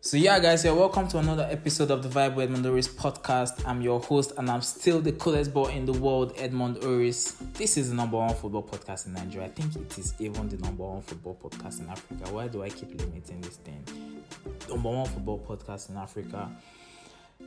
So yeah, guys, yeah, welcome to another episode of the Vibe with Edmond Oris podcast. I'm your host, and I'm still the coolest boy in the world, Edmond Oris. This is the number one football podcast in Nigeria. I think it is even the number one football podcast in Africa. Why do I keep limiting this thing? Number one football podcast in Africa.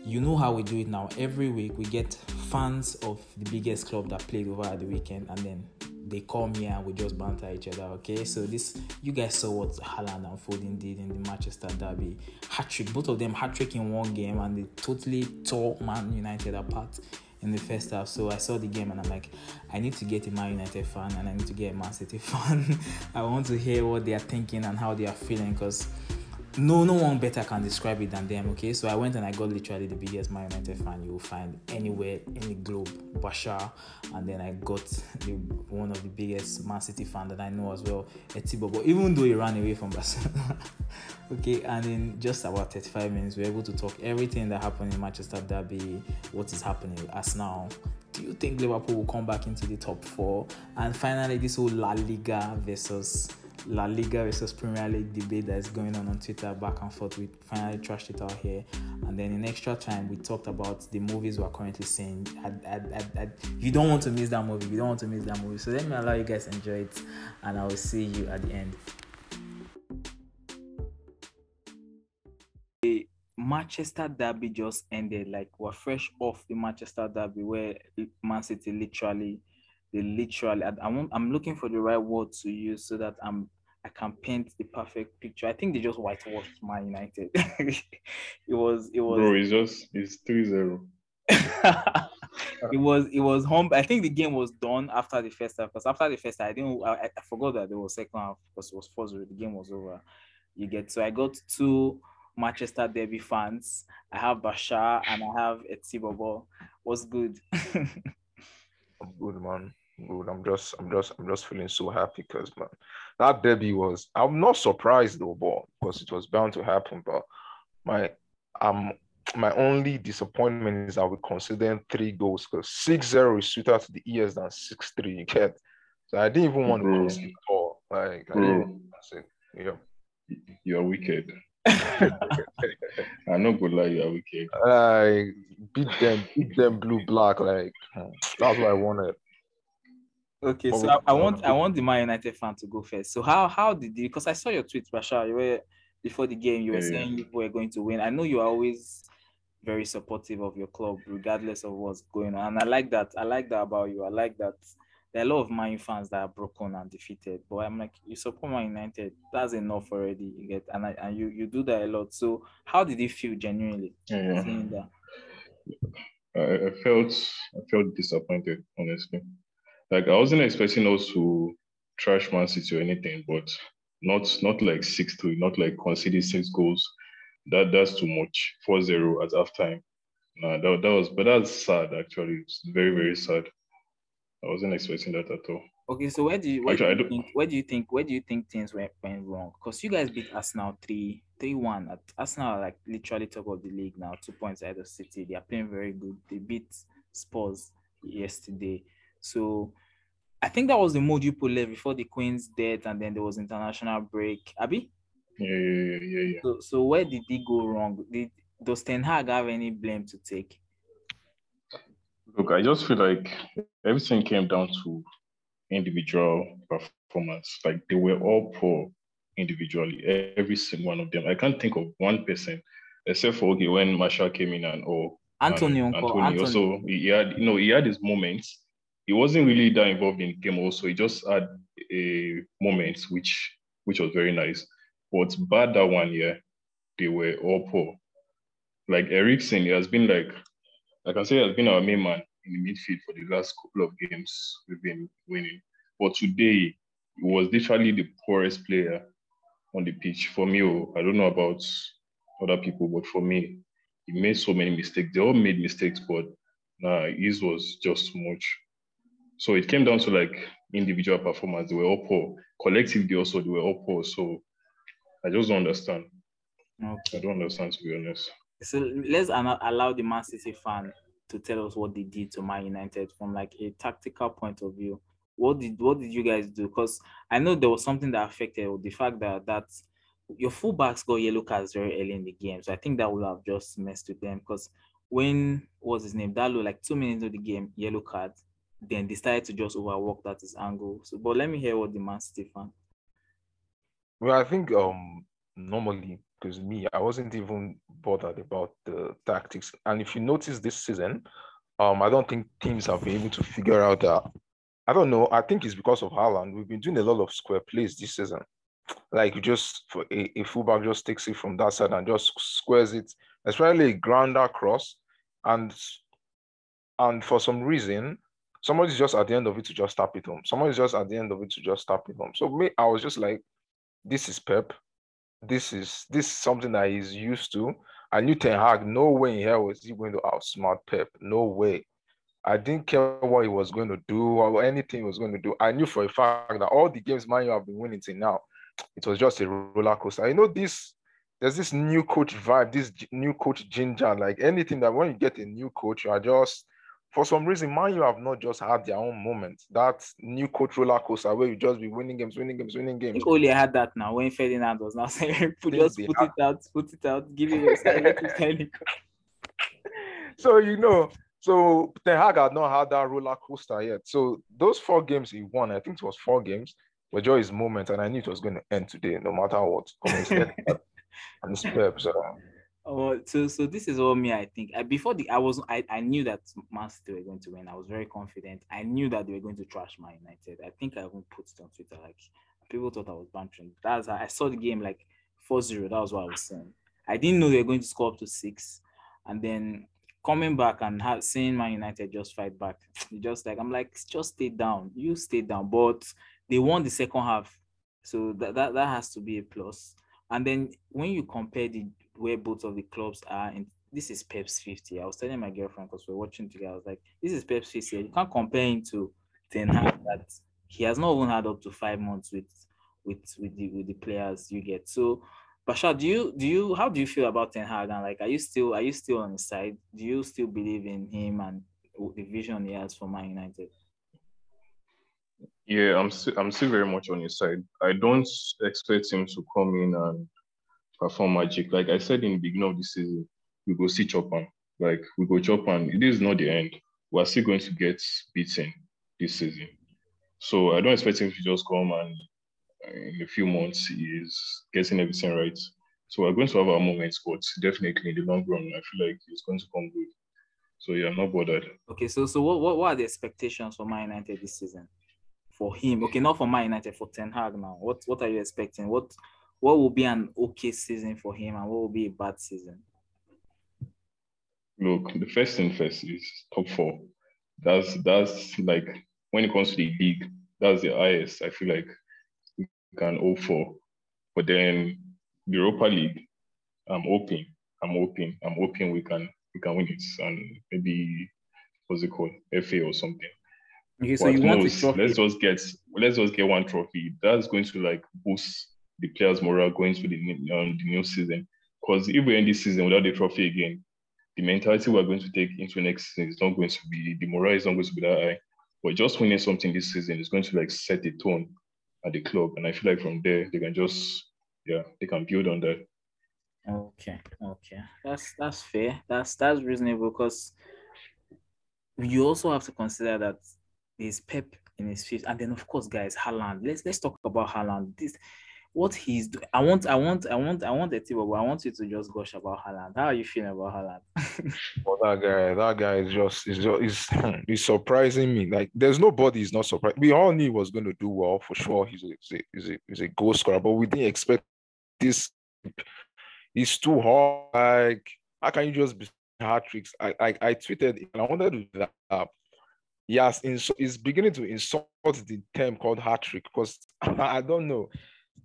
You know how we do it now. Every week we get fans of the biggest club that played over at the weekend, and then they call me and we just banter each other. Okay, so this you guys saw what Haaland and Foden did in the Manchester derby, hat trick. Both of them hat trick in one game, and they totally tore Man United apart in the first half. So I saw the game and I'm like, I need to get a Man United fan and I need to get a Man City fan. I want to hear what they are thinking and how they are feeling because no no one better can describe it than them okay? So i went and i got literally the biggest man united fan you will find anywhere in the globe bashaar and then i got the one of the biggest man city fan that i know as well etibo. But even though he ran away from barcelona okay? And in just about 35 minutes we are able to talk everything that happened in manchester derby what is happening with us now. Do you think liverpool will come back into the top four? And finally this whole la liga versus La Liga versus Premier League debate that is going on on Twitter back and forth. We finally trashed it out here. And then in extra time, we talked about the movies we're currently seeing. I, I, I, you don't want to miss that movie. You don't want to miss that movie. So let me allow you guys enjoy it. And I will see you at the end. The Manchester Derby just ended. Like we're fresh off the Manchester Derby where Man City literally they literally I, I want I'm looking for the right word to use so that I'm I can paint the perfect picture. I think they just whitewashed Man United. it was it was Bro, it's just it's 3-0. it was it was home. I think the game was done after the first half because after the first half, I didn't I, I forgot that there was second half because it was 4 The game was over. You get so I got two Manchester Derby fans. I have Bashaar and I have Etinbobo. What's good? good man good. I'm just, I'm just, I'm just feeling so happy because man, that derby was. I'm not surprised though, but because it was bound to happen. But my, um, my only disappointment is that we considered three goals because 6-0 is sweeter to the ears than 6-3. You get. So I didn't even want to concede at all. Like, I didn't yeah. You're wicked. I'm not gonna lie, you're wicked. I beat them, beat them blue black. Like that's what I wanted. Okay, so I, I, want I want the Man United fan to go first. So how how did you? Because I saw your tweet, Bashaar. You were before the game. You were yeah, saying you were going to win. I know you are always very supportive of your club, regardless of what's going on. And I like that. I like that about you. I like that. There are a lot of Man fans that are broken and defeated, but I'm like, you support Man United. That's enough already. You get, and I, and you you do that a lot. So how did it feel genuinely? Yeah, yeah. I, I felt I felt disappointed, honestly like I wasn't expecting us to trash Man City or anything, but not not like six three, not like conceding six goals. That that's too much. 4-0 at halftime. Nah, that, that was but that's sad actually. It's very, very sad. I wasn't expecting that at all. Okay, so where do you where, Actually, do, you think, where do you think where do you think things went, went wrong? Because you guys beat Arsenal three three one. At Arsenal like literally top of the league now, two points ahead of City. They are playing very good. They beat Spurs yesterday. So I think that was the mood you put left before the Queen's death, and then there was international break. Abby? Yeah, yeah, yeah, yeah. So, so where did he go wrong? Did does Ten Hag have any blame to take? Look, I just feel like everything came down to individual performance. Like they were all poor individually, every single one of them. I can't think of one person except for okay when Martial came in and. Oh, Antonio, and, Antonio. Antonio. Also, he had you know he had his moments he wasn't really that involved in the game also. He just had a moment which which was very nice. But bad that one year, they were all poor. Like Eriksen, he has been like, I can say he has been our main man in the midfield for the last couple of games we've been winning. But today, he was literally the poorest player on the pitch. For me, oh, I don't know about other people, but for me, he made so many mistakes. They all made mistakes, but nah, his was just much. So it came down to like individual performance. They were all poor. Collectively also, they were all poor. So I just don't understand. Okay. I don't understand to be honest. So let's allow the Man City fan to tell us what they did to Man United from like a tactical point of view. What did what did you guys do? Because I know there was something that affected the fact that that your fullbacks got yellow cards very early in the game. So I think that would have just messed with them because when was his name? Dalot, like two minutes into the game, yellow card. Then decided to just overwork that his angle. So but let me hear what the man Stefan. Well, I think um normally because me, I wasn't even bothered about the tactics. And if you notice this season, um, I don't think teams have been able to figure out that. I don't know. I think it's because of Haaland. We've been doing a lot of square plays this season. Like you just for a, a fullback just takes it from that side and just squares it, especially a grounder cross. And and for some reason, somebody's just at the end of it to just tap it home. Somebody's just at the end of it to just tap it home. So me, I was just like, this is Pep this is this is something that he's used to. I knew Ten Hag, no way in hell was he going to outsmart Pep. No way. I didn't care what he was going to do or anything he was going to do. I knew for a fact that all the games Man you have been winning till now, it was just a roller coaster. I know this. There's this new coach vibe, this new coach ginger. Like anything that when you get a new coach, you are just for some reason, man, you have not just had their own moment. That new coach roller coaster where you just be winning games, winning games, winning games. Only had that now when Ferdinand was now saying, put, just put had. it out, put it out, give it a So, you know, so Ten Hag had not had that roller coaster yet. So those four games he won, I think it was four games, were just his moment. And I knew it was going to end today, no matter what. and it's Pep, so Oh, so so this is all me. I think I, before the I was I, I knew that Man City were going to win. I was very confident. I knew that they were going to trash Man United. I think I even put it on Twitter. Like people thought I was bantering. That's I saw the game like 4-0. That was what I was saying. I didn't know they were going to score up to six, and then coming back and have, seeing Man United just fight back. Just like I'm like, just stay down. You stay down. But they won the second half, so that that, that has to be a plus. And then when you compare the where both of the clubs are and this is Pep's 50. I was telling my girlfriend because we are watching together. I was like, this is Pep's 50. You can't compare him to Ten Hag that he has not even had up to five months with with with the with the players you get. So Bashaar, do you do you how do you feel about Ten Hag and like are you still are you still on his side? Do you still believe in him and the vision he has for Man United? Yeah, I'm still I'm still very much on his side. I don't expect him to come in and perform magic. Like I said in the beginning of the season, we go see Chopin. Like we go Chopin. It is not the end. We're still going to get beaten this season. So I don't expect him to just come and uh, in a few months he is getting everything right. So we're going to have our moments, but definitely in the long run, I feel like it's going to come good. So yeah, I'm not bothered. Okay, so so what, what, what are the expectations for Man United this season? For him, okay, not for Man United, for Ten Hag now. What what are you expecting? What what will be an okay season for him and what will be a bad season? Look, the first thing first is top four. That's that's like when it comes to the league, that's the highest I feel like we can hope for. But then the Europa League, I'm hoping, I'm hoping, I'm hoping we can we can win it and maybe what's it called, FA or something. Okay, so but you want most, trophy. Let's just get let's just get one trophy. That's going to like boost the players' morale going to the, um, the new season. Because if we end this season without the trophy again, the mentality we're going to take into next season is not going to be the morale is not going to be that high. But just winning something this season is going to like set the tone at the club, and I feel like from there they can just yeah they can build on that. Okay, okay, that's that's fair. That's that's reasonable because you also have to consider that there's Pep in his fifth, and then of course, guys, Haaland. Let's let's talk about Haaland. This what he's doing. I want, I want, I want, I want tip, but I want you to just gush about Haaland. How are you feeling about Haaland? well, that guy, that guy is just, is just, is, he's surprising me. Like, there's nobody is not surprised. We all knew he was going to do well for sure. He's a, he's a, he's a, goal scorer, but we didn't expect this. He's too hard. Like, how can you just be hat tricks? I, I, I tweeted, and I wanted to do that. Uh, yes, he's beginning to insult the term called hat trick because I don't know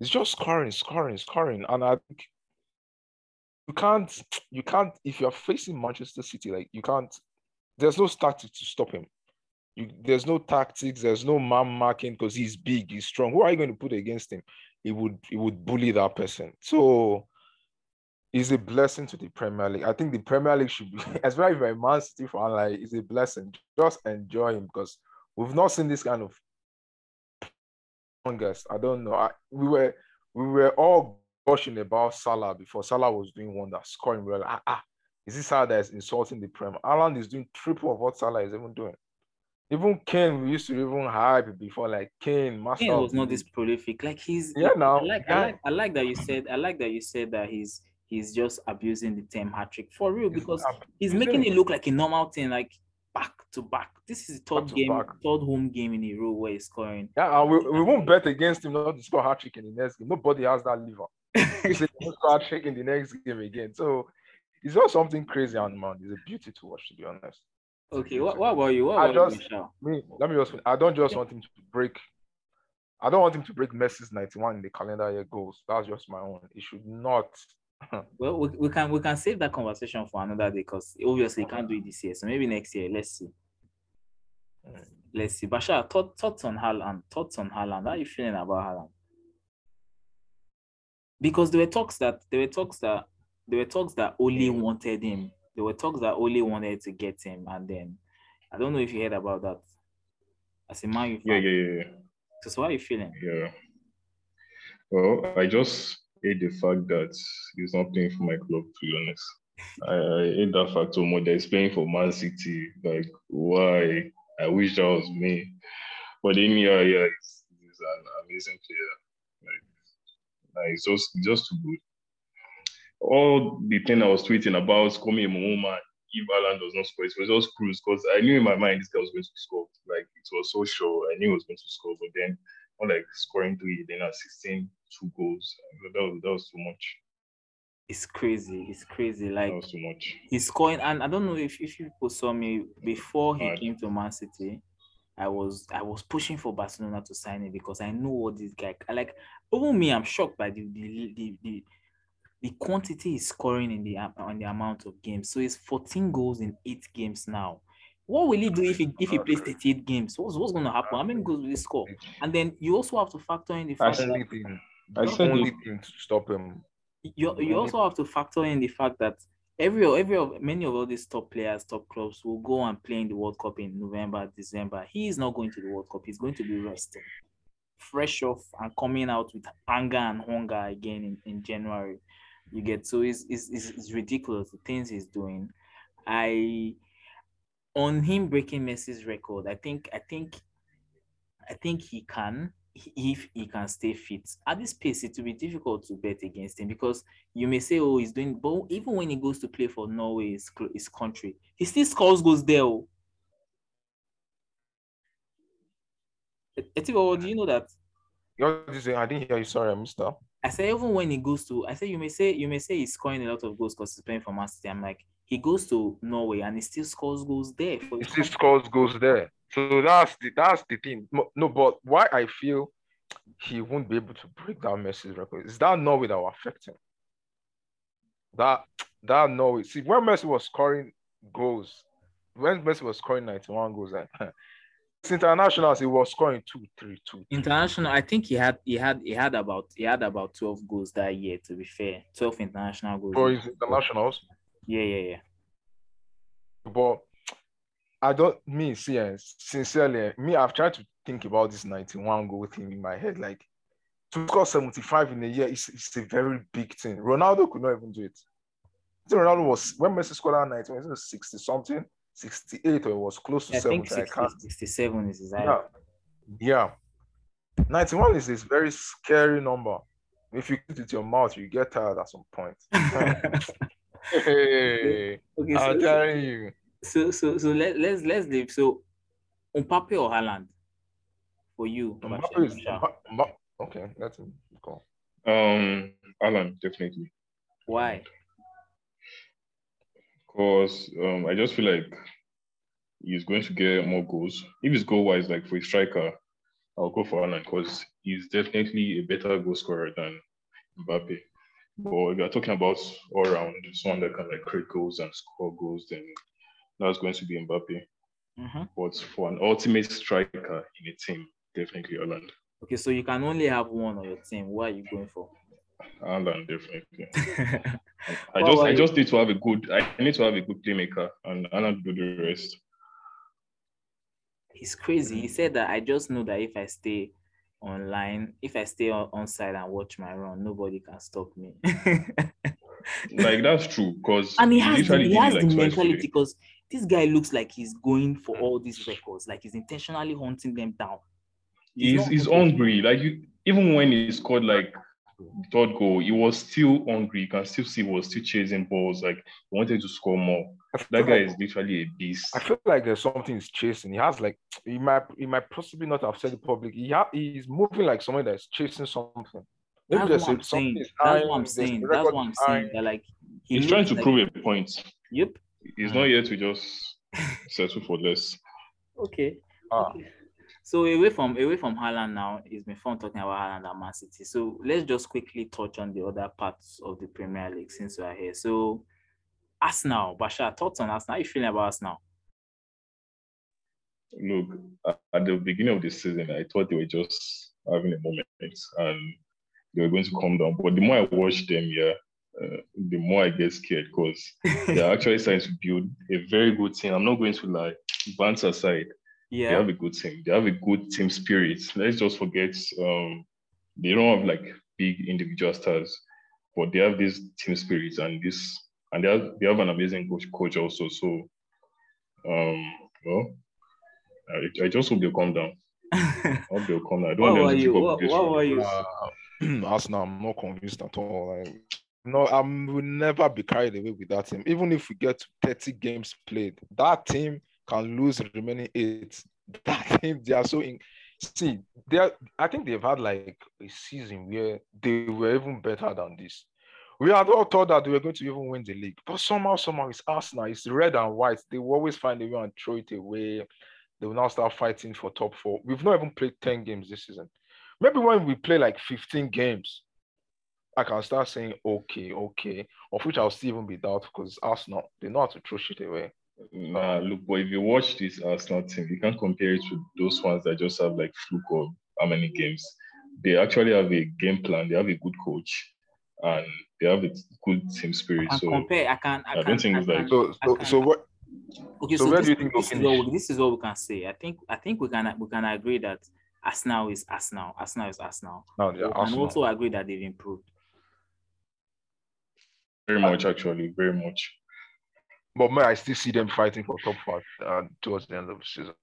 it's just scoring, scoring, scoring. And I think you can't, you can't, if you're facing Manchester City, like you can't, there's no tactics to stop him. You, there's no tactics, there's no man marking because he's big, he's strong. Who are you going to put against him? He would he would bully that person. So it's a blessing to the Premier League. I think the Premier League should be, especially if a Man City fan, like it's a blessing. Just enjoy him because we've not seen this kind of I don't know. I, we were we were all gushing about Salah before Salah was doing wonder, scoring well. Ah, ah, is this Salah that is insulting the Prem? Haaland is doing triple of what Salah is even doing. Even Kane, we used to even hype before, like Kane, master. Kane was not this prolific. Like he's Yeah, now, I like, I like I like that you said I like that you said that he's he's just abusing the term hat trick for real because ab- he's making it look like a normal thing, like back to back. This is the third game, back. third home game in a row where he's scoring. Yeah, and we, we won't bet against him not to score hat trick in the next game. Nobody has that liver. He said he'll score hat trick in the next game again. So it's not something crazy, and man, it's a beauty to watch, to be honest. okay, what, what about you? What I about just- you, Me, let me just. I don't just want him to break. I don't want him to break Messi's 91 in the calendar year goals. That's just my own. He should not. Well, we, we can we can save that conversation for another day because obviously he can't do it this year. So maybe next year. Let's see. Mm. Let's see. Bashaar, thought, thoughts on Haaland. Thoughts on Haaland. How are you feeling about Haaland? Because there were talks that there were talks that there were talks that Ole wanted him. There were talks that Ole wanted to get him, and then I don't know if you heard about that. As a man, you Yeah, yeah, yeah, yeah. So, so how are you feeling? Yeah. Well, I just hate the fact that he's not playing for my club, to be honest. I, I hate that fact so much that he's playing for Man City. Like, why? I wish that was me. But in yeah, yeah, he's, he's an amazing player. Like, like it's just, just too good. All the thing I was tweeting about Komi Momoma, if Haaland does not score, it was just cruise because I knew in my mind this guy was going to score. Like, it was so sure. I knew he was going to score, but then like scoring three, then 16, two goals. That was, that was too much. It's crazy. It's crazy. Like That was too much. he's scoring and i don't know if, if people saw me before he came to man city i was i was pushing for barcelona to sign him because i know what this guy like even me i'm shocked by the the the, the, the quantity he's scoring in the on the amount of games so it's 14 goals in eight games now what will he do if he if he plays 38 games what's, what's going to happen how many goals will he score and then you also have to factor in the fact that I the said only thing to stop him. you you also have to factor in the fact that every every of many of all these top players, top clubs will go and play in the World Cup in November, December. He is not going to the World Cup. He's going to be resting, fresh off and coming out with anger and hunger again in, in January. You get so it's, it's it's it's ridiculous the things he's doing. I on him breaking Messi's record, I think I think I think he can if he can stay fit. At this pace, it will be difficult to bet against him because you may say, "Oh, he's doing," but even when he goes to play for Norway, his, his country, he still scores goals there. Oh. Do you know that? You're just I didn't hear you. Sorry, I missed that. I say even when he goes to, I say you may say you may say he's scoring a lot of goals because he's playing for Man City. I'm like, he goes to Norway and he still scores goals there. He still scores goals there. So that's the that's the thing. No, but why I feel he won't be able to break that Messi's record is that Norway that will affect him. That that Norway. See, when Messi was scoring goals, when Messi was scoring 91 goals, it's internationals, he was scoring two, three, two. International, I think he had he had he had about he had about 12 goals that year, to be fair. 12 international goals. For his internationals. Yeah, yeah, yeah. But I don't me see eh, sincerely me I've tried to think about this 91 goal thing in my head like to score 75 in a year is it's a very big thing. Ronaldo could not even do it. I think Ronaldo was when Messi scored that 91 it was 60 something 68 or it was close to I think 70 I 60, can't 67 is his yeah yeah 91 is this very scary number if you keep it to your mouth you get tired at some point hey okay, I'm so, telling you so so so let, let's let's leave. So Mbappe or Haaland for you? Mbappe is- Bashaar? Mba- Mba- okay that's him go Um, Haaland, definitely. Why? Because um, I just feel like he's going to get more goals. If it's goal wise, like for a striker, I'll go for Haaland because he's definitely a better goal scorer than Mbappe. But if you're talking about all round, someone that can like create goals and score goals, then that's going to be Mbappe. hmm But for an ultimate striker in a team, definitely Haaland. Okay, so you can only have one on your team. What are you going for? Haaland, definitely. I just, I you? just need to have a good. I need to have a good playmaker, and Haaland do the rest. He's crazy. He said that I just know that if I stay online. If I stay on, on side and watch my run, nobody can stop me. like that's true because and he has the, he has the mentality because this guy looks like he's going for mm. all these records, like he's intentionally hunting them down. He's he's, he's hungry. Like you, even when he scored like third goal, he was still hungry. You can still see he was still chasing balls. Like he wanted to score more. That guy like, is literally a beast. I feel like there's something he's chasing. He has like he might he might possibly not have said it publicly. He ha- he's moving like someone that's chasing something. Maybe that's what I'm saying. That's what I'm saying. That's what I'm saying. That like he he's trying to like, prove a point. Yep. He's not here to just settle for less. Okay. Ah. okay. So away from away from Haaland now, it's been fun talking about Haaland and Man City. So let's just quickly touch on the other parts of the Premier League since we are here. So Arsenal, Bashaar, thoughts on Arsenal? How you feeling about Arsenal? Look, at the beginning of the season, I thought they were just having a moment and they were going to calm down. But the more I watch them, yeah, uh, the more I get scared because they're actually starting to build a very good team. I'm not going to lie, bants aside yeah. They have a good team. They have a good team spirit. Let's just forget um, they don't have like big individual stars, but they have this team spirit and this and they have they have an amazing coach coach also. So um well I, I just hope they'll calm down. I hope they'll calm down. I don't what want them to you? What, what were you? Uh, Arsenal, I'm not convinced at all. Like, no, I will never be carried away with that team. Even if we get 30 games played, that team can lose remaining eight. That team, they are so in. See, they are, I think they've had like a season where they were even better than this. We had all thought that they were going to even win the league, but somehow, somehow, it's Arsenal. It's red and white. They will always find a way and throw it away. They will now start fighting for top four. We've not even played 10 games this season. Maybe when we play like 15 games, I can start saying, okay, okay, of which I'll still even be doubtful because Arsenal, they know how to throw shit away. Nah, look, but if you watch this Arsenal team, you can't compare it to those ones that just have like fluke of how many games. They actually have a game plan. They have a good coach, and they have a good team spirit. I so compare. I can. I, I don't think I it's like so. So, so what? Okay, so, so where this, do you think this is, what, this is what we can say. I think. I think we can. We can agree that Arsenal is Arsenal. Arsenal is Arsenal. No, yeah, and also agree that they've improved. Very uh, much, actually, very much. But may I still see them fighting for top five uh, towards the end of the season.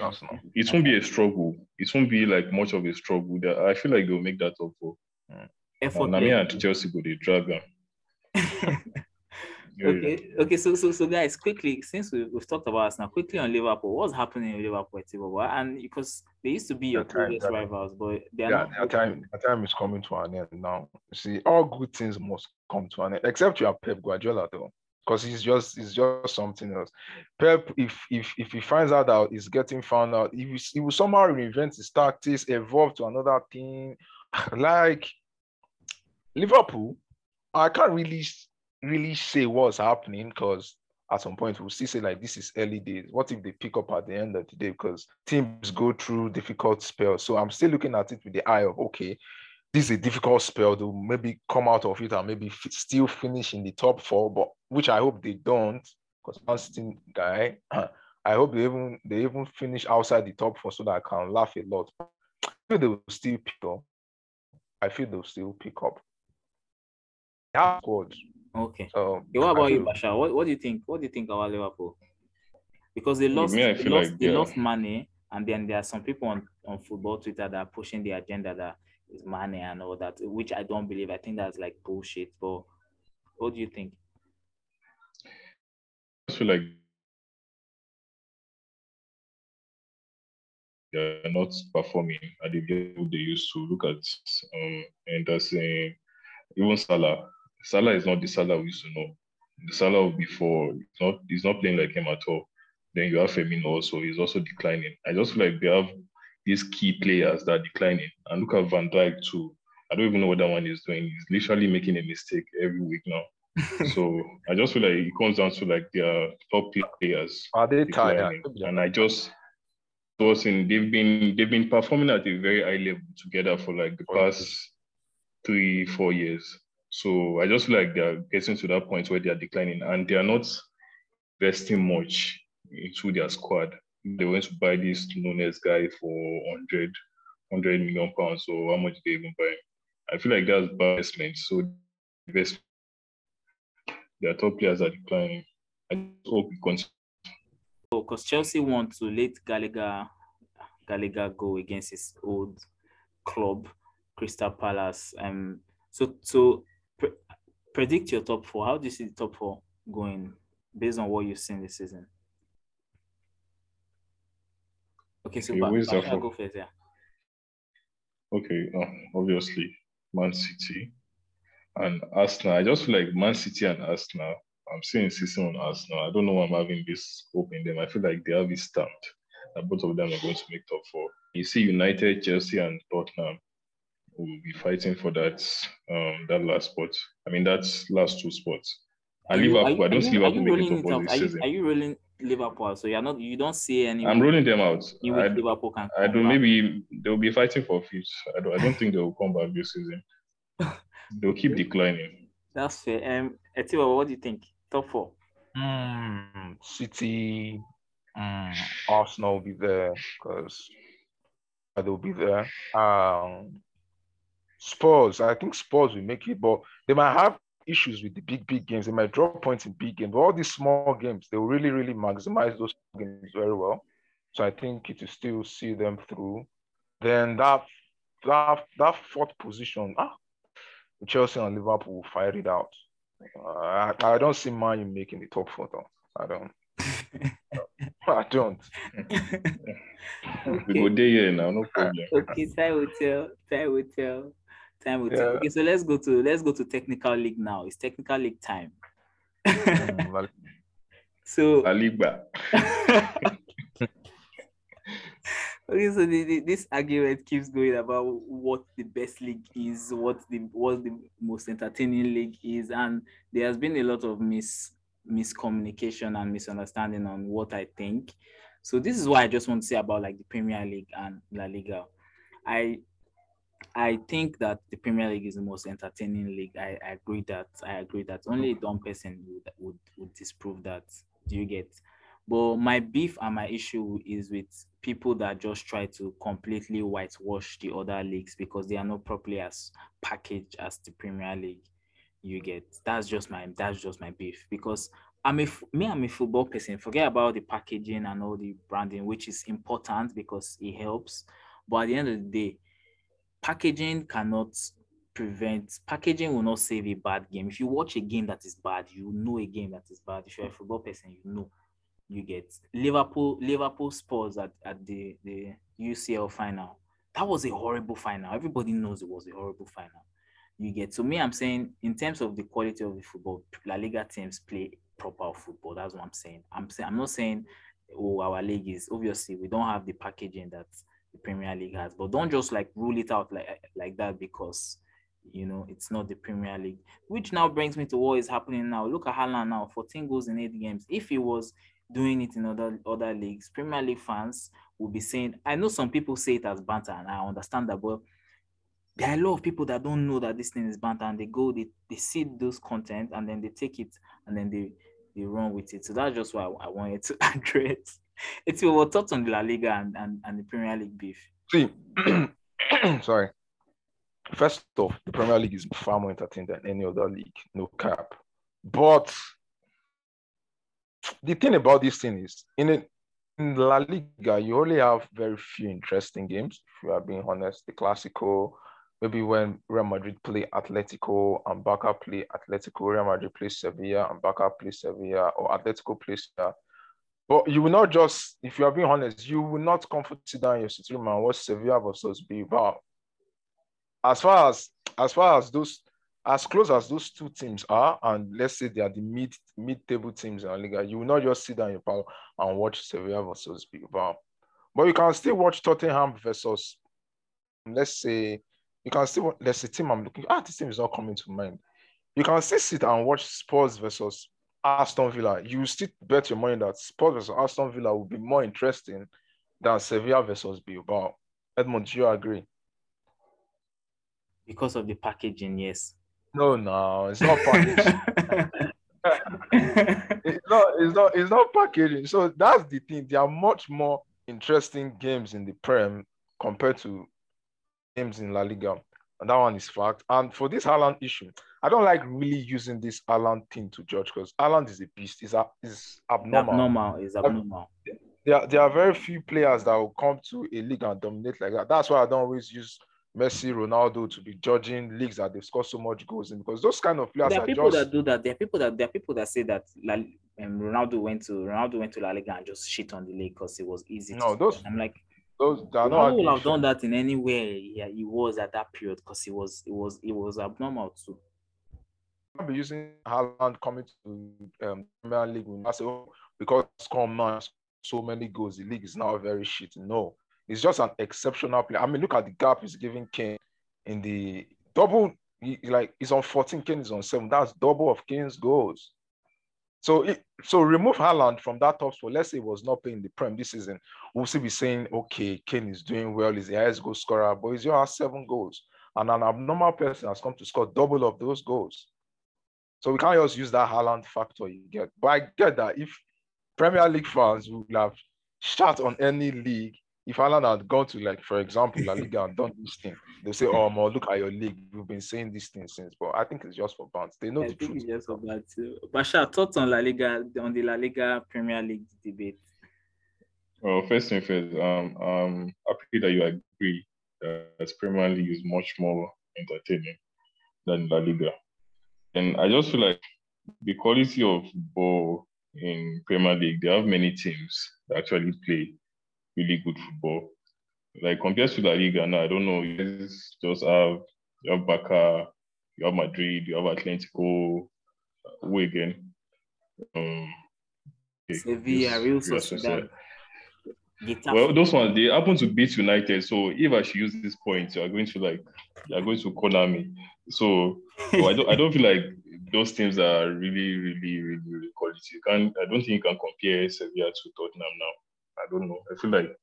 Arsenal. It won't be a struggle. It won't be like much of a struggle. I feel like they'll make that up for. Mm. Uh, Nami and Chelsea go the dragon. okay, okay. So, so, so, guys, quickly, since we, we've talked about us now, quickly on Liverpool, what's happening in Liverpool, And because they used to be your previous rivals, but they are yeah, not. Their time, their time is coming to an end now. See, all good things must come to an end, except you have Pep Guardiola, though because he's just he's just something else. Pep, if if if he finds out that he's getting found out, he will, he will somehow reinvent his tactics, evolve to another thing. Like Liverpool, I can't really really say what's happening because at some point we'll still say like this is early days. What if they pick up at the end of the day? Because teams go through difficult spells. So I'm still looking at it with the eye of okay, this is a difficult spell. They'll maybe come out of it and maybe f- still finish in the top four, but which I hope they don't, because Man City guy, I hope they even they even finish outside the top four so that I can laugh a lot. I feel they will still pick up. I feel they'll still pick up. They have squads. Okay. So what about you, Bashaar? What, what do you think? What do you think about Liverpool? Because they lost, me, they, lost like, they yeah. lost money, and then there are some people on, on football Twitter that are pushing the agenda that is money and all that, which I don't believe. I think that's like bullshit. But what do you think? I feel like they're not performing at the level they used to. Look at um, and that's saying even Salah. Salah is not the Salah we used to know. The Salah before he's not he's not playing like him at all. Then you have Firmino also, he's also declining. I just feel like they have these key players that are declining. And look at Van Dijk too. I don't even know what that one is doing. He's literally making a mistake every week now. so I just feel like it comes down to like their top players. Are they tired? And I just was in they've been they've been performing at a very high level together for like the past three, four years. So I just feel like they're getting to that point where they're declining and they are not investing much into their squad they went to buy this Nunez guy for 100, hundred million pounds. So how much they even buy? I feel like that's investment. So investment, their top players are declining. I hope it continues. Because Chelsea want to let Gallagher Gallagher go against his old club, Crystal Palace. Um, so so pre- predict your top four. How do you see the top four going based on what you've seen this season? Okay, so Okay, where's that from? go first, yeah. Okay, uh, obviously Man City and Arsenal. I just feel like Man City and Arsenal. I'm seeing season on Arsenal. I don't know why I'm having this hope in them. I feel like they have it stamped that both of them are going to make top four. You see, United, Chelsea, and Tottenham will be fighting for that um that last spot. I mean, that's last two spots. And Are you- Liverpool, you- I don't see Liverpool making top four this season. are you rolling Liverpool? So you're not you don't see any I'm ruling them out. in which I, Liverpool can I come don't. back. Maybe they'll be fighting for fifth. I don't. I don't think they will come back this season. They'll keep declining. That's fair. Um Etiwa, what do you think? Top four. Mm, City, mm, Arsenal will be there because they'll be there. Um, Spurs, I think Spurs will make it, but they might have issues with the big, big games. They might drop points in big games, but all these small games, they will really, really maximize those games very well. So I think it will still see them through. Then that that that fourth position, ah, Chelsea and Liverpool will fire it out. Uh, I, I don't see Man U making the top four though. I don't. I don't. We go there here now, no problem. okay, time will tell. Time will tell. Time will tell. Okay, so let's go to let's go to technical league now. It's technical league time. So Aliba. okay, so the, the, this argument keeps going about what the best league is, what the what the most entertaining league is, and there has been a lot of mis miscommunication and misunderstanding on what I think. So this is what I just want to say about like the Premier League and La Liga. I I think that the Premier League is the most entertaining league. I, I agree that I agree that only a dumb person would, would would disprove that. Do you get? But my beef and my issue is with people that just try to completely whitewash the other leagues because they are not properly as packaged as the Premier League. You get that's just my that's just my beef because I'm a me I'm a football person. Forget about the packaging and all the branding, which is important because it helps. But at the end of the day, packaging cannot prevent packaging will not save a bad game. If you watch a game that is bad, you know a game that is bad. If you're a football person, you know you get Liverpool, Liverpool Spurs at, at the, the UCL final. That was a horrible final. Everybody knows it was a horrible final. You get so me, I'm saying in terms of the quality of the football, La Liga teams play proper football. That's what I'm saying. I'm saying I'm not saying oh our league is obviously we don't have the packaging that the Premier League has, but don't just like rule it out like like that because you know it's not the Premier League. Which now brings me to what is happening now. Look at Haaland now, 14 goals in eight games. If he was doing it in other other leagues, Premier League fans will be saying, I know some people say it as banter, and I understand that, but there are a lot of people that don't know that this thing is banter and they go, they, they see those content and then they take it and then they they run with it. So that's just why I, I wanted to address. It's your thoughts on the La Liga and, and, and the Premier League beef. See, sorry. First off, the Premier League is far more entertaining than any other league, no cap. But the thing about this thing is, in, a, in La Liga, you only have very few interesting games. If you are being honest, the Clasico, maybe when Real Madrid play Atletico and Barca play Atletico, Real Madrid plays Sevilla and Barca play Sevilla, or Atletico play Sevilla. But you will not just, if you are being honest, you will not comfort sit down in your sitting room and watch Sevilla versus Bilbao. As far as as far as those as close as those two teams are, and let's say they are the mid mid table teams in La Liga, you will not just sit down in your pal and watch Sevilla versus Bilbao. But you can still watch Tottenham versus, let's say, you can still let's say team I'm looking. Ah, this team is not coming to mind. You can still sit and watch Spurs versus Aston Villa. You still bet your money that Spurs versus Aston Villa will be more interesting than Sevilla versus Bilbao. Edmond, do you agree? Because of the packaging, yes. No, no, it's not packaging. it's not, it's not, it's not packaging. So that's the thing. There are much more interesting games in the Prem compared to games in La Liga. And that one is fact. And for this Haaland issue, I don't like really using this Haaland thing to judge because Haaland is a beast. Is is abnormal. Abnormal is abnormal. There, are, there are very few players that will come to a league and dominate like that. That's why I don't always use Messi, Ronaldo to be judging leagues that they've scored so much goals in because those kind of players there are, are people just, that do that. There are people that there are people that say that La, um, Ronaldo went to Ronaldo went to La Liga and just shit on the league because it was easy. No, those-. I'm like those they are Ronaldo would have done that in any way yeah, he was at that period because it was it was it was abnormal too. I'll be using Haaland coming to um, Premier League. I say, oh, because come so many goals, the league is now very shit. No, it's just an exceptional player. I mean, look at the gap he's giving Kane in the double. he- like he's on 14, Kane is on seven. That's double of Kane's goals. So, it, so remove Haaland from that top spot. Let's say he was not playing the Prem this season. We'll still be saying, okay, Kane is doing well. He's the highest goal scorer, but he's has seven goals, and an abnormal person has come to score double of those goals. So we can't just use that Haaland factor you get. But I get that if Premier League fans would have shot on any league, if Haaland had gone to like, for example, La Liga and done this thing, they'll say, "Oh, Mo, look at your league. We've been saying this thing since." But I think it's just for bands. They know I the think truth. it's just about too. Bashaar, thoughts on La Liga on the La Liga Premier League debate. Well, first thing first, um, um, happy that you agree that Premier League is much more entertaining than La Liga. And I just feel like the quality of ball in Premier League, they have many teams that actually play really good football. Like compared to La Liga, now I don't know. You just have you have Barca, you have Madrid, you have Atletico, who again? Um, Sevilla, Real Real Sociedad. Well, those ones they happen to beat United. So if I should use this point, you are going to like you are going to corner me. So, so I don't I don't feel like those teams are really, really, really, really quality. You can I don't think you can compare Sevilla to Tottenham now. I don't know. I feel like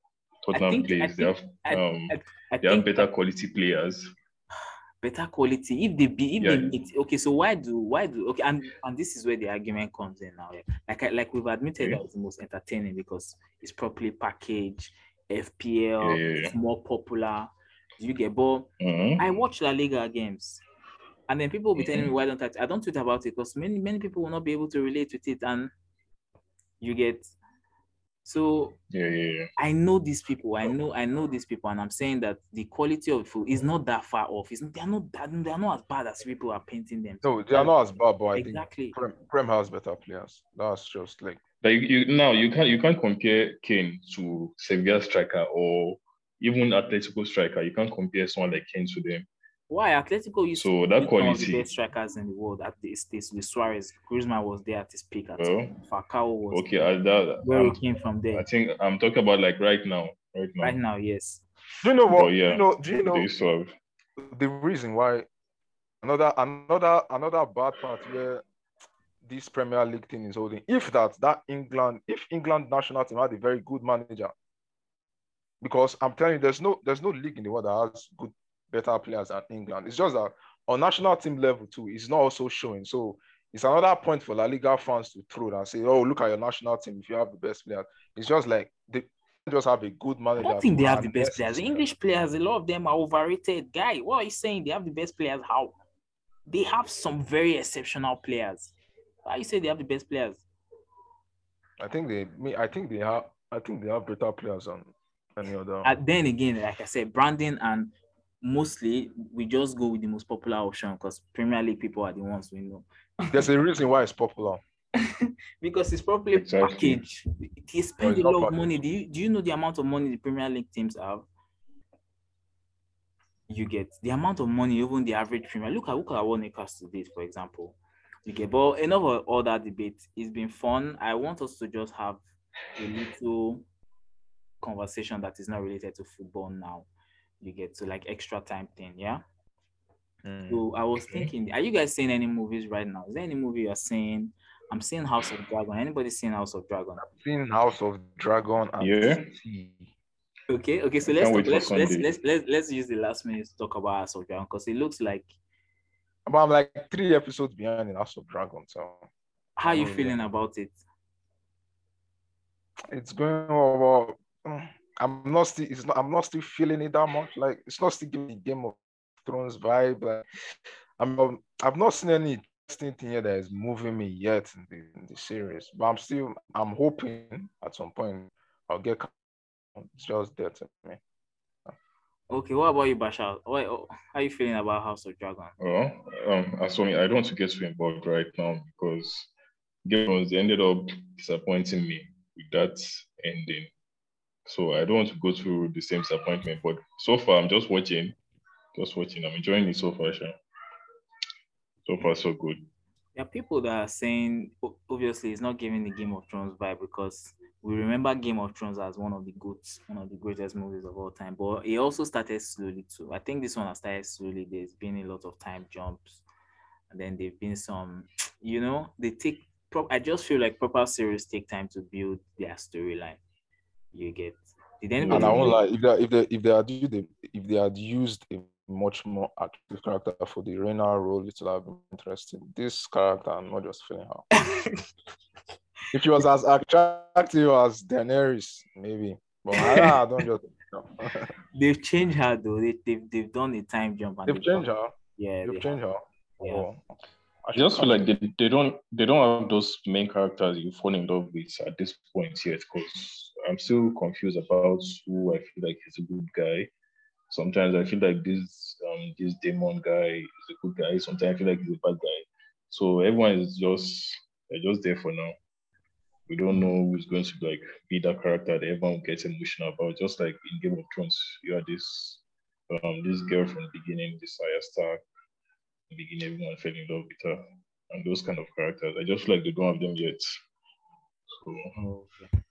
Tottenham think- I plays. they have I- um I they have better quality players. better quality. If they be, if Yeah. they meet, okay. So why do why do okay? And and this is where the argument comes in now. Like I, like we've admitted Okay. that it's the most entertaining because it's properly packaged. FPL Yeah, yeah, yeah. it's more popular. You get but Mhm. I watch La Liga games, and then people will be telling me Mhm. why don't I? I don't tweet about it because many many people will not be able to relate with it, and you get. So Yeah, yeah, yeah. I know these people. I know I know these people, and I'm saying that the quality of food is not that far off. It's they are not that they are not as bad as people are painting them. No, they are not as bad, but I think exactly. Prem, Prem has better players. That's just like Like you, you now you can't you can't compare Kane to Sevilla striker or even Atletico striker. You can't compare someone like Kane to them. Why Atletico used So to that be one of the quality- best strikers in the world at this this with Suarez. Griezmann was there at his peak. At Well, Falcao was Okay, I, that, where he um, came from there. I think I'm talking about like right now, right now. Right now, yes. do you know what? But yeah, do you know? Do you know They used to have the reason why another another another bad part where this Premier League thing is holding. If that that England, if England national team had a very good manager, because I'm telling you, there's no there's no league in the world that has good better players than England. It's just that on national team level too, it's not also showing. So it's another point for La Liga fans to throw and say, "Oh, look at your national team. If you have the best players, it's just like they just have a good I manager." don't think they have the best players. The English players, a lot of them are overrated. Guy, what are you saying? They have the best players? How? They have some very exceptional players. Why you say they have the best players? I think they me. I think they have. I think they have better players than any other. And then again, like I said, branding and mostly we just go with the most popular option because Premier League people are the ones we know. There's a reason why it's popular. because it's properly Exactly. packaged. They spend it's a lot of money. Do you do you know the amount of money the Premier League teams have? You get the amount of money even the average Premier. Look at look at what Newcastle did, for example. You get but enough of all that debate. It's been fun. I want us to just have a little conversation that is not related to football now. You get to like extra time thing, yeah. So hmm, I was thinking, are you guys seeing any movies right now? Is there any movie you're seeing? I'm seeing House of Dragon. Anybody seen House of Dragon? I've seen House of Dragon and Yeah. Sea. Okay, okay. So let's talk, wait for let's, let's let's let's let's use the last minute to talk about House of Dragon because it looks like But I'm like three episodes behind in House of Dragon, so how are you feeling about it? it's going over. Mm, I'm not still it's not I'm not still feeling it that much. Like it's not still giving me Game of Thrones vibe. Like I'm um, I've not seen any interesting thing here that is moving me yet in the, in the series. But I'm still I'm hoping at some point I'll get it's just there to me. Okay, what about you, Bashaar? What, how are you feeling about House of Dragon? Well, um, as for me, I don't want to get too involved right now because Game of Thrones ended up disappointing me with that ending. So I don't want to go through the same disappointment. But so far, I'm just watching, just watching. I'm enjoying it so far, Sha. So far, so good. There are people that are saying, obviously, it's not giving the Game of Thrones vibe because we remember Game of Thrones as one of the goods, one of the greatest movies of all time. But it also started slowly too. I think this one has started slowly. There's been a lot of time jumps, and then there've been some, you know, they take. I just feel like proper series take time to build their storyline. You get. Did anybody? And I won't lie. If they if they if they had used if they had used a much more active character for the Rhaena role, it would have been interesting. This character, I'm not just feeling her. if she was as attractive as Daenerys, maybe. But I, I don't just. they've changed her though. They, they've they've done a time jump. And they've, changed her. Yeah, they've they changed have. her. Yeah. Oh. I just feel like they, they don't they don't have those main characters you fall in love with at this point yet because I'm still confused about who I feel like is a good guy. Sometimes I feel like this um this Daemon guy is a good guy. Sometimes I feel like he's a bad guy. So everyone is just they're just there for now we don't know who's going to like be that character that everyone gets emotional about. Just like in Game of Thrones, you had this um this girl from the beginning, this Arya Stark. The beginning, everyone fell in love with her, and those kind of characters. I just feel like they don't have them yet. So. okay.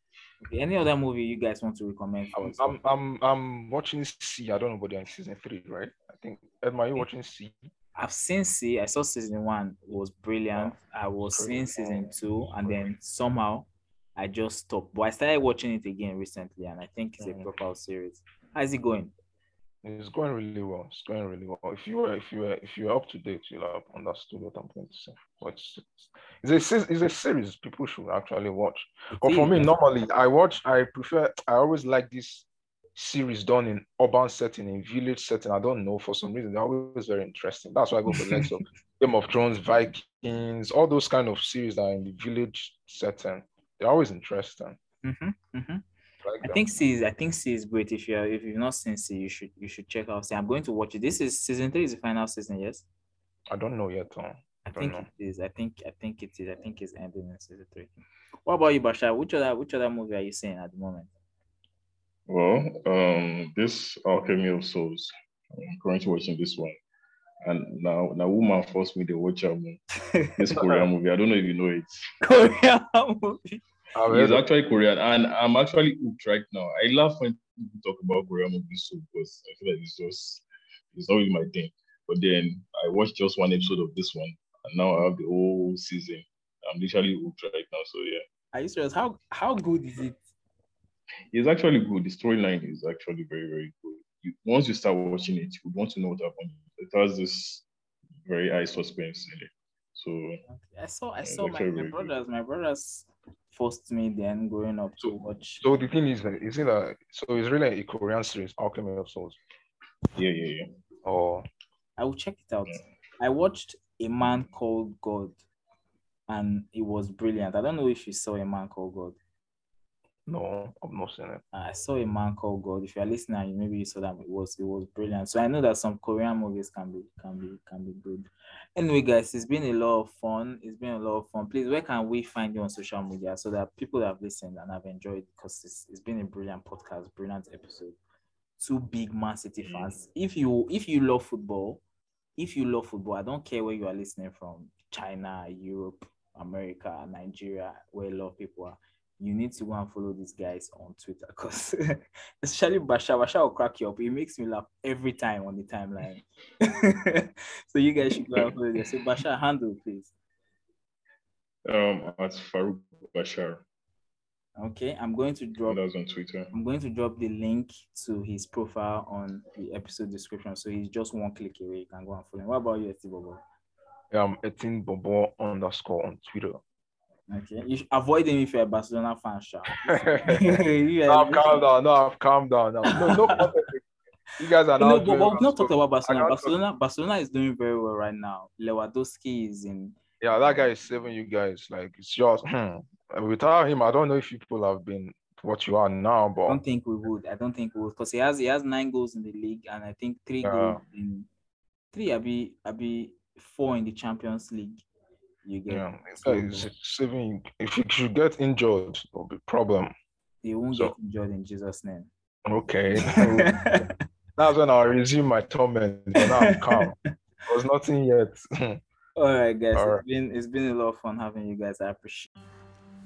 Any other movie you guys want to recommend? I'm, I'm, I'm I'm watching See. I don't know, but they're in season three, right? I think. Are you watching See? I've seen See. I saw season one it was brilliant. I was seeing season two, and then somehow I just stopped. But I started watching it again recently, and I think it's a mm. proper series. How's it going? It's going really well. It's going really well. If you were, if you were, if you're up to date, you'll have understood what I'm going to say. But it's, it's a it's a series people should actually watch. But for me, normally I watch. I prefer. I always like this series done in urban setting, in village setting. I don't know for some reason they're always very interesting. That's why I go for the of Game of Thrones, Vikings, all those kind of series that are in the village setting. They're always interesting. Mm-hmm, mm-hmm. Like I think See I think See is great. If you are if you've not seen See, you should you should check out See. I'm going to watch it. This is season three is the final season, yes? I don't know yet. Huh? I, I think know. it is. I think I think it is. I think it's ending in season three. What about you, Bashaar? Which other which other movie are you seeing at the moment? Well, um, this Alchemy of Souls. I'm currently watching this one. And now, now, woman forced me to watch um, this Korean movie. I don't know if you know it. Korean movie. It's actually Korean, and I'm actually hooked right now. I laugh when people talk about Korean movies so because I feel like it's just it's not really my thing. But then I watched just one episode of this one, and now I have the whole season. I'm literally hooked right now. So yeah. Are you serious? How how good is it? It's actually good. The storyline is actually very, very good. You, once you start watching it, you want to know what happened. It has this very high suspense in it. So I saw I saw my, my brothers, good. my brothers forced me then growing up to watch. So the thing is, is it a so it's really a Korean series, Alchemy of Souls? Yeah, yeah, yeah. Oh, I will check it out. Yeah. I watched A Man Called God, and it was brilliant. I don't know if you saw A Man Called God. No, I've not seen it. I saw a man called God. If you're listening, maybe you saw that it was it was brilliant. So I know that some Korean movies can be can be can be good. Anyway, guys, it's been a lot of fun. It's been a lot of fun. Please, where can we find you on social media so that people have listened and have enjoyed because it's, it's been a brilliant podcast, brilliant episode. Two big Man City mm. fans. If you if you love football, if you love football, I don't care where you are listening from, China, Europe, America, Nigeria, where a lot of people are you need to go and follow these guys on Twitter because especially Bashaar, Bashaar will crack you up. It makes me laugh every time on the timeline. so you guys should go and follow them. So Bashaar, handle please. Um, that's Farouk Bashaar. Okay, I'm going to drop. That was on Twitter. I'm going to drop the link to his profile on the episode description, so he's just one click away. You can go and follow him. What about you, Etinbobo? Yeah, I'm Etinbobo underscore on Twitter. Okay, you should avoid him if you're a Barcelona fan, Sha. no, I've calmed down. No, I've calmed down. No, no, no. You guys are No, but, we've not talked about Barcelona. Barcelona, Barcelona is doing very well right now. Lewandowski is in. Yeah, that guy is saving you guys. Like it's just hmm. without him, I don't know if people have been what you are now, But I don't think we would. I don't think we would because he has he has nine goals in the league and I think three Yeah. goals in three. I be I be four in the Champions League. You get yeah, so that is saving. If you should get injured, it'll be problem. they won't so- get injured in Jesus' name. Okay, that's when I'll resume my torment. But now I'm calm. There's nothing yet. All right, guys. All right. It's been it's been a lot of fun having you guys. I appreciate.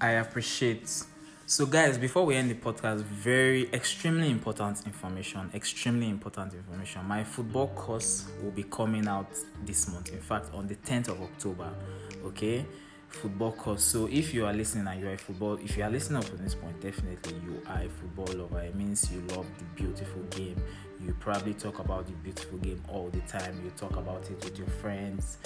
I appreciate. So, guys, before we end the podcast, very extremely important information. Extremely important information. My football course will be coming out this month. In fact, on the 10th of October. Okay, football course. So, if you are listening and you are a football, if you are listening up to this point, definitely you are a football lover. It means you love the beautiful game. You probably talk about the beautiful game all the time. You talk about it with your friends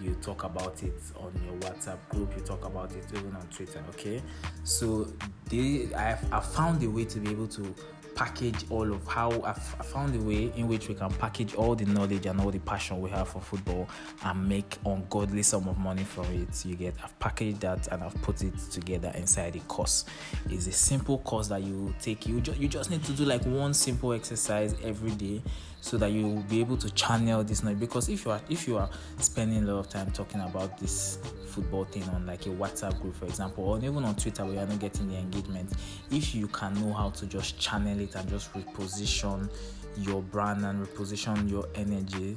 you talk about it on your WhatsApp group, you talk about it even on Twitter, okay? So they I've, I found a way to be able to package all of how I've, I found a way in which we can package all the knowledge and all the passion we have for football and make ungodly sum of money from it. You get I've packaged that and I've put it together inside a course. It's a simple course that you take. You just you just need to do like one simple exercise every day so that you will be able to channel this knowledge because if you are if you are spending a lot of time talking about this football thing on like a whatsapp group for example or even on twitter where you're not getting the engagement if you can know how to just channel it and just reposition your brand and reposition your energy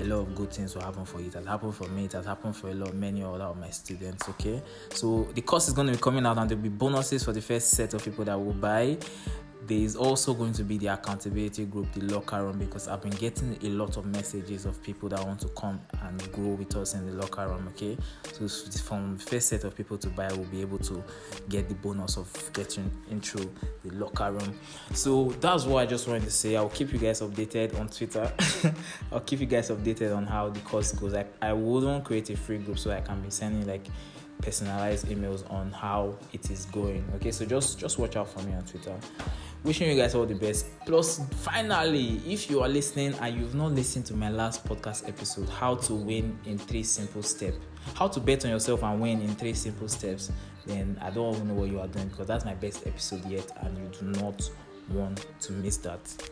a lot of good things will happen for you. It has happened for me. It has happened for a lot, many other of my students. Okay, so the course is going to be coming out, and there'll be bonuses for the first set of people that will buy there is also going to be the accountability group, the locker room, because I've been getting a lot of messages of people that want to come and grow with us in the locker room. Okay, so from the first set of people to buy, we'll be able to get the bonus of getting into the locker room. So that's what I just wanted to say. I'll keep you guys updated on Twitter. I'll keep you guys updated on how the course goes. I, I wouldn't create a free group so I can be sending like personalized emails on how it is going okay so just just watch out for me on twitter wishing you guys all the best. Plus finally if you are listening and you've not listened to my last podcast episode how to win in three simple steps. How to bet on yourself and win in three simple steps then i don't even know what you are doing because that's my best episode yet and you do not want to miss that